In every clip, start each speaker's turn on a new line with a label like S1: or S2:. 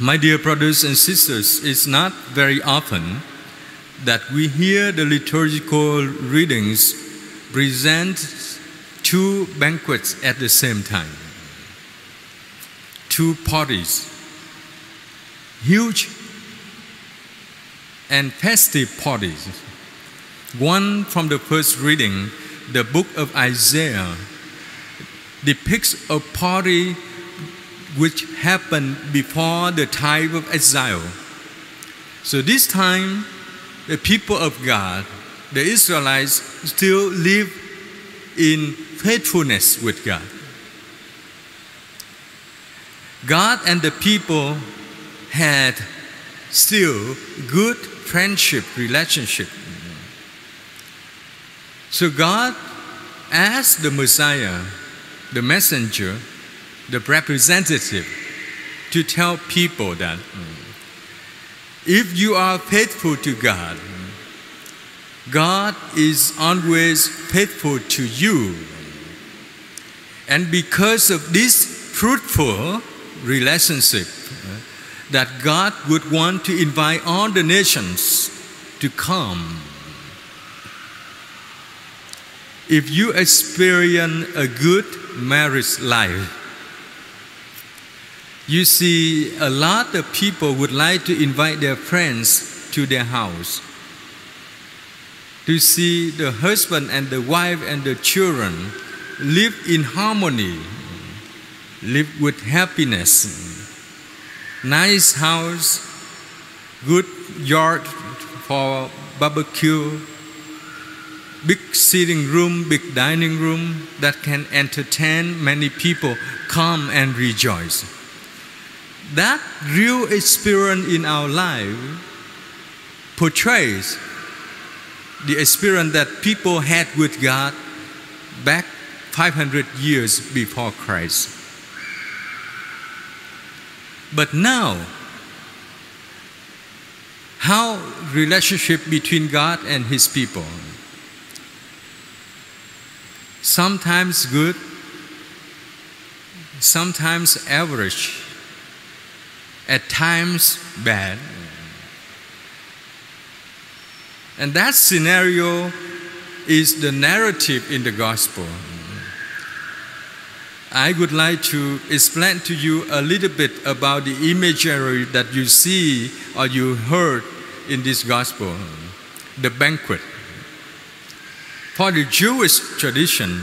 S1: My dear brothers and sisters, it's not very often that we hear the liturgical readings present two banquets at the same time. Two parties, huge and festive parties. One from the first reading, the book of Isaiah, depicts a party which happened before the time of exile. So this time, the people of God, the Israelites, still live in faithfulness with God. God and the people had still good friendship relationship. So God asked the Messiah, the messenger, the representative, to tell people that mm, if you are faithful to God, mm, God is always faithful to you. And because of this fruitful relationship, mm, that God would want to invite all the nations to come. If you experience a good marriage life, you see a lot of people would like to invite their friends to their house to see the husband and the wife and the children live in harmony, live with happiness. Nice house, good yard for barbecue, big sitting room, big dining room that can entertain many people come and rejoice. That real experience in our life portrays the experience that people had with God back 500 years before Christ. But now, how relationship between God and his people sometimes good sometimes average at times bad and that scenario is the narrative in the gospel I would like to explain to you a little bit about the imagery that you see or you heard in this gospel the banquet. For the Jewish tradition,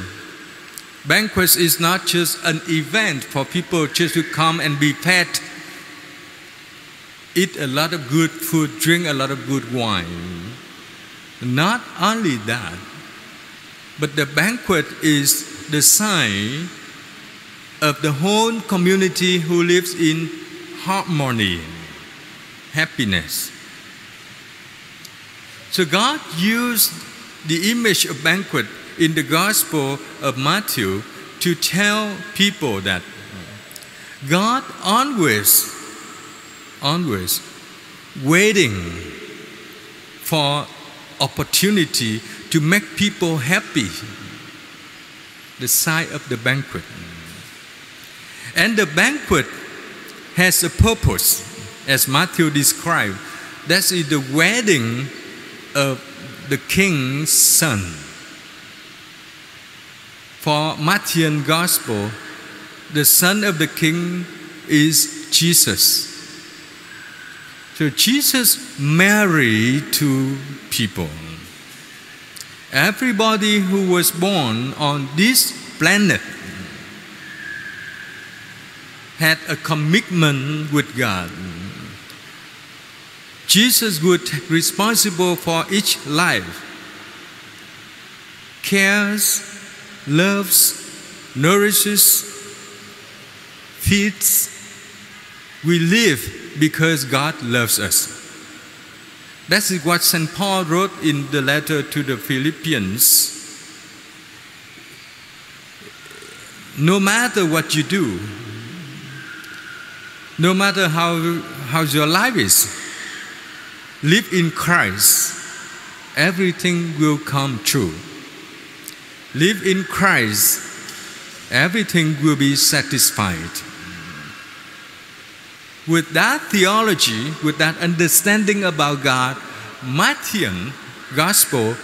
S1: banquet is not just an event for people just to come and be fed, eat a lot of good food, drink a lot of good wine. Not only that, but the banquet is the sign of the whole community who lives in harmony, happiness. So God used the image of banquet in the Gospel of Matthew to tell people that God always, always waiting for opportunity to make people happy. The sign of the banquet. And the banquet has a purpose, as Matthew described. That is the wedding of the king's son. For Matthew Gospel, the son of the king is Jesus. So Jesus married to people. Everybody who was born on this planet had a commitment with God. Jesus would responsible for each life. Cares, loves, nourishes, feeds. We live because God loves us. That is what St. Paul wrote in the letter to the Philippians. No matter what you do, no matter how, how your life is, live in Christ, everything will come true. Live in Christ, everything will be satisfied. With that theology, with that understanding about God, Matthew Gospel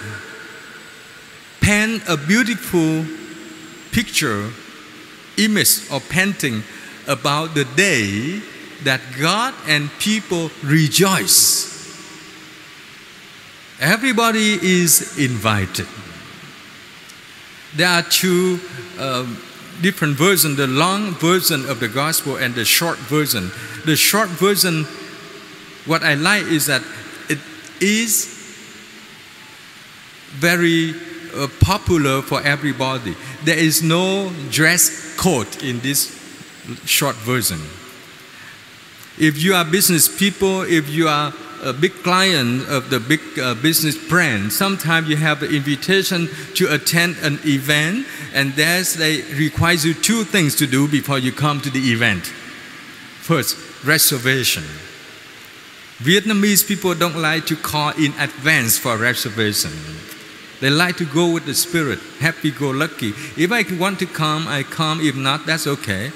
S1: pen a beautiful picture, image, or painting about the day that God and people rejoice. Everybody is invited. There are two um, different versions the long version of the gospel and the short version. The short version, what I like is that it is very uh, popular for everybody. There is no dress code in this short version. If you are business people, if you are a big client of the big uh, business brand, sometimes you have an invitation to attend an event, and there's they require you two things to do before you come to the event. First, reservation. Vietnamese people don't like to call in advance for reservation. They like to go with the spirit, happy go lucky. If I want to come, I come. If not, that's okay.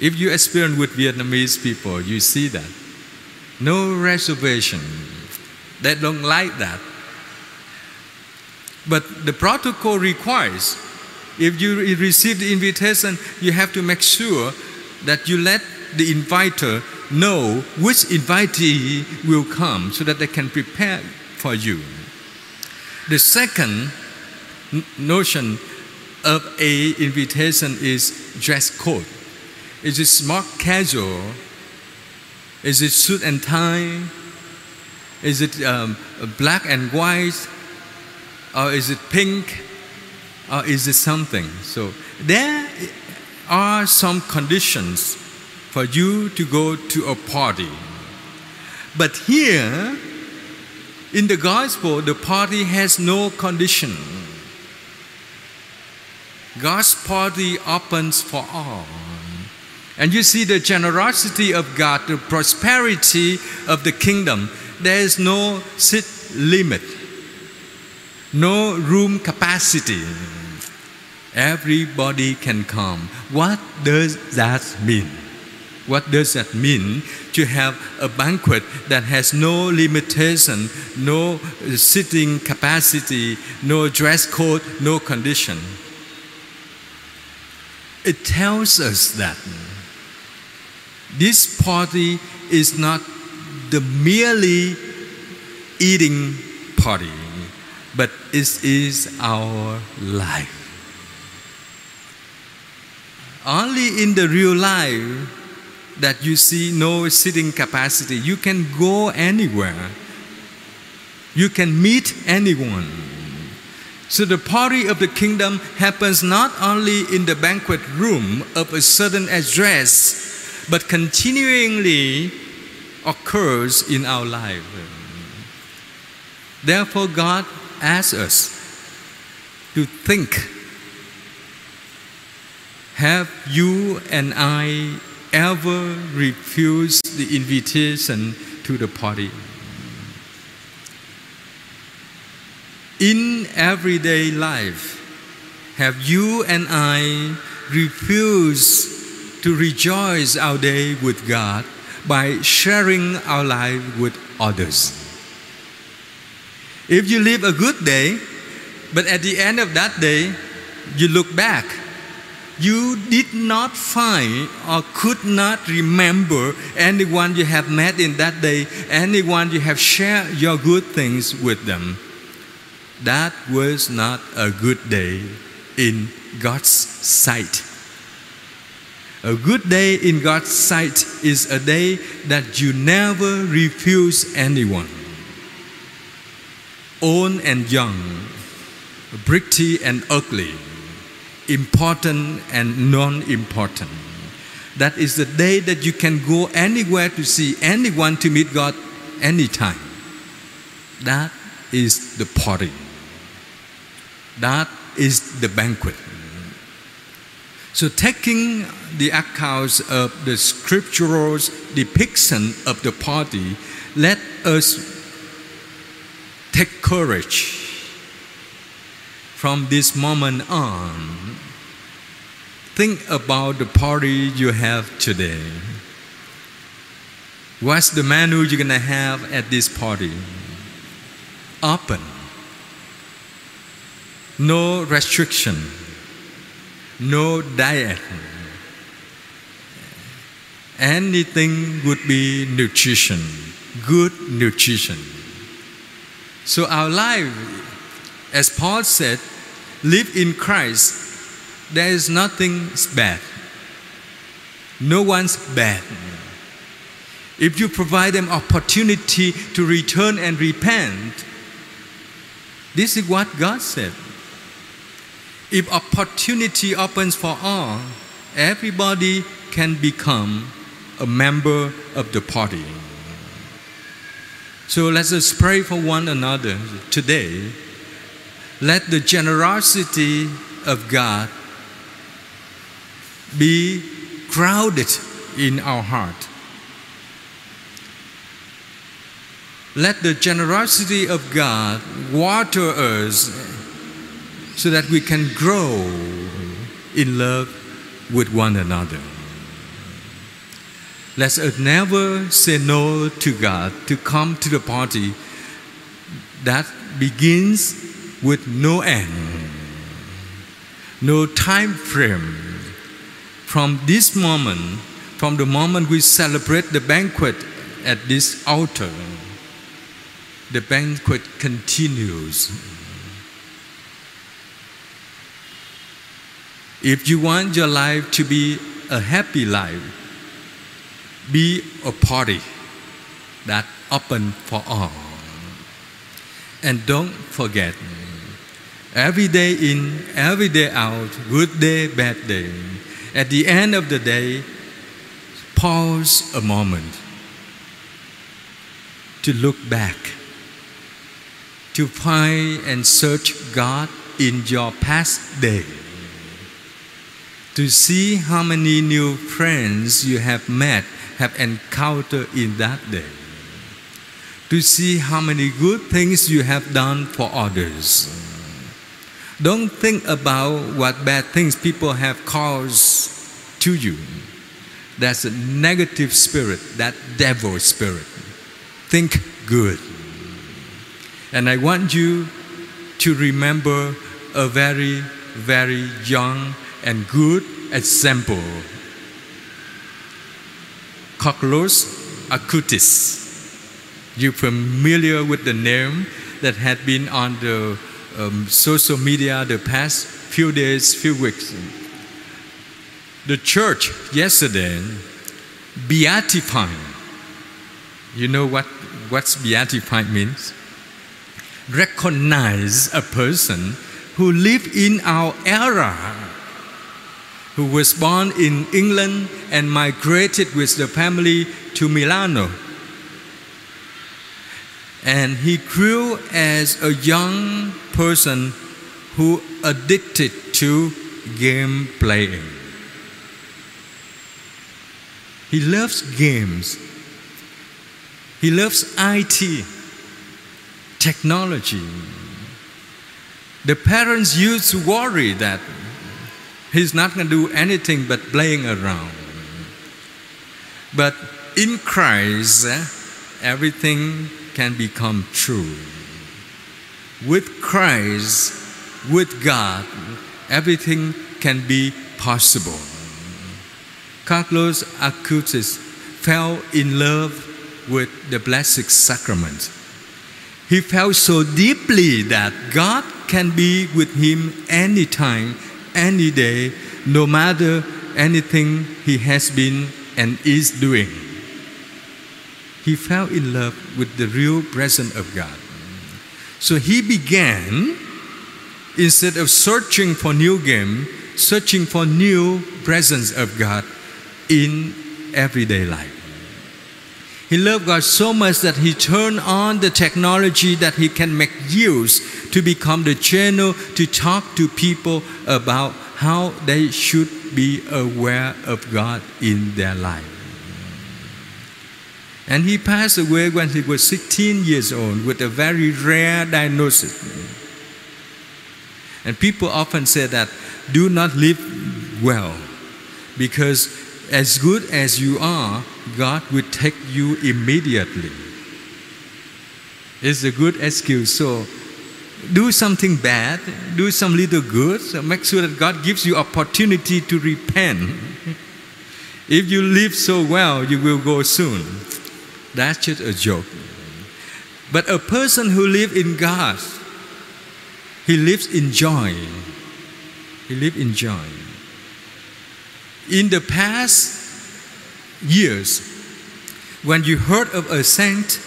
S1: If you experience with Vietnamese people, you see that. No reservation. They don't like that. But the protocol requires if you receive the invitation, you have to make sure that you let the inviter know which invitee will come so that they can prepare for you. The second notion of a invitation is dress code. Is it smart casual? Is it suit and tie? Is it um, black and white? Or is it pink? Or is it something? So there are some conditions for you to go to a party. But here, in the gospel, the party has no condition. God's party opens for all. And you see the generosity of God, the prosperity of the kingdom. There is no seat limit, no room capacity. Everybody can come. What does that mean? What does that mean to have a banquet that has no limitation, no sitting capacity, no dress code, no condition? It tells us that this party is not the merely eating party, but it is our life. Only in the real life that you see no sitting capacity, you can go anywhere. You can meet anyone. So the party of the kingdom happens not only in the banquet room of a certain address but continually occurs in our life. Therefore, God asks us to think Have you and I ever refused the invitation to the party? In everyday life, have you and I refused to rejoice our day with God by sharing our life with others. If you live a good day, but at the end of that day, you look back, you did not find or could not remember anyone you have met in that day, anyone you have shared your good things with them. That was not a good day in God's sight. A good day in God's sight is a day that you never refuse anyone. Old and young, pretty and ugly, important and non important. That is the day that you can go anywhere to see anyone to meet God anytime. That is the party. That is the banquet. So, taking the accounts of the scriptural depiction of the party, let us take courage from this moment on. Think about the party you have today. What's the menu you're gonna have at this party? Open. No restriction. No diet. Anything would be nutrition, good nutrition. So our life, as Paul said, live in Christ. There is nothing bad. No one's bad. If you provide them opportunity to return and repent, this is what God said. If opportunity opens for all, everybody can become a member of the party. So let us pray for one another today. Let the generosity of God be grounded in our heart. Let the generosity of God water us so that we can grow in love with one another. Let us never say no to God to come to the party that begins with no end, no time frame. From this moment, from the moment we celebrate the banquet at this altar, the banquet continues. If you want your life to be a happy life, be a party that open for all. And don't forget, every day in, every day out, good day, bad day. At the end of the day, pause a moment to look back, to find and search God in your past day, to see how many new friends you have met have encountered in that day. To see how many good things you have done for others. Don't think about what bad things people have caused to you. That's a negative spirit, that devil spirit. Think good. And I want you to remember a very, very young and good example Carlos Acutis. You're familiar with the name that had been on the um, social media the past few days, few weeks. The church yesterday beatified. You know what what's beatified means? Recognize a person who lived in our era who was born in England and migrated with the family to Milano. And he grew as a young person who addicted to game playing. He loves games. He loves IT, technology. The parents used to worry that He's not going to do anything but playing around. But in Christ, eh, everything can become true. With Christ, with God, everything can be possible. Carlos Acutis fell in love with the Blessed Sacrament. He felt so deeply that God can be with him anytime any day, no matter anything he has been and is doing. He fell in love with the real presence of God. So he began, instead of searching for new game, searching for new presence of God in everyday life. He loved God so much that he turned on the technology that he can make use to become the channel to talk to people about how they should be aware of God in their life. And he passed away when he was 16 years old with a very rare diagnosis. And people often say that do not live well because as good as you are, God will take you immediately. It's a good excuse. So do something bad, do some little good, so make sure that God gives you opportunity to repent. if you live so well, you will go soon. That's just a joke. But a person who lives in God, he lives in joy. He lives in joy. In the past years, when you heard of a saint,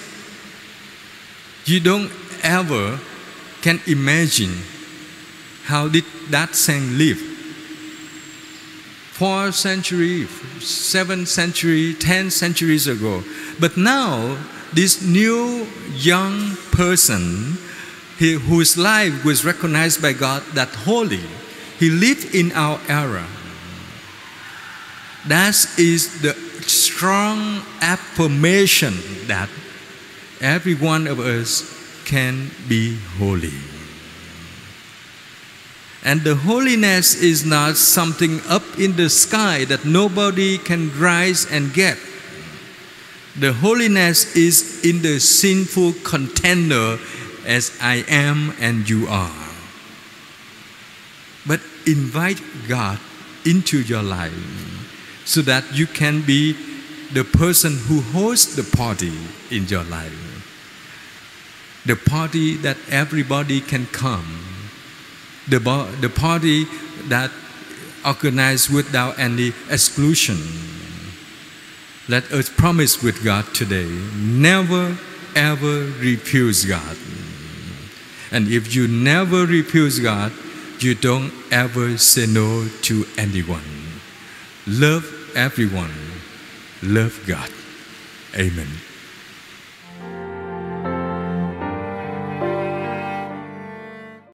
S1: you don't ever can imagine how did that saint live. Four century, seven century, ten centuries ago. But now, this new young person he, whose life was recognized by God that holy, he lived in our era. That is the strong affirmation that every one of us can be holy. And the holiness is not something up in the sky that nobody can rise and get. The holiness is in the sinful container as I am and you are. But invite God into your life so that you can be the person who hosts the party in your life. The party that everybody can come. The, the party that organized without any exclusion. Let us promise with God today never ever refuse God. And if you never refuse God, you don't ever say no to anyone. Love everyone. Love God. Amen.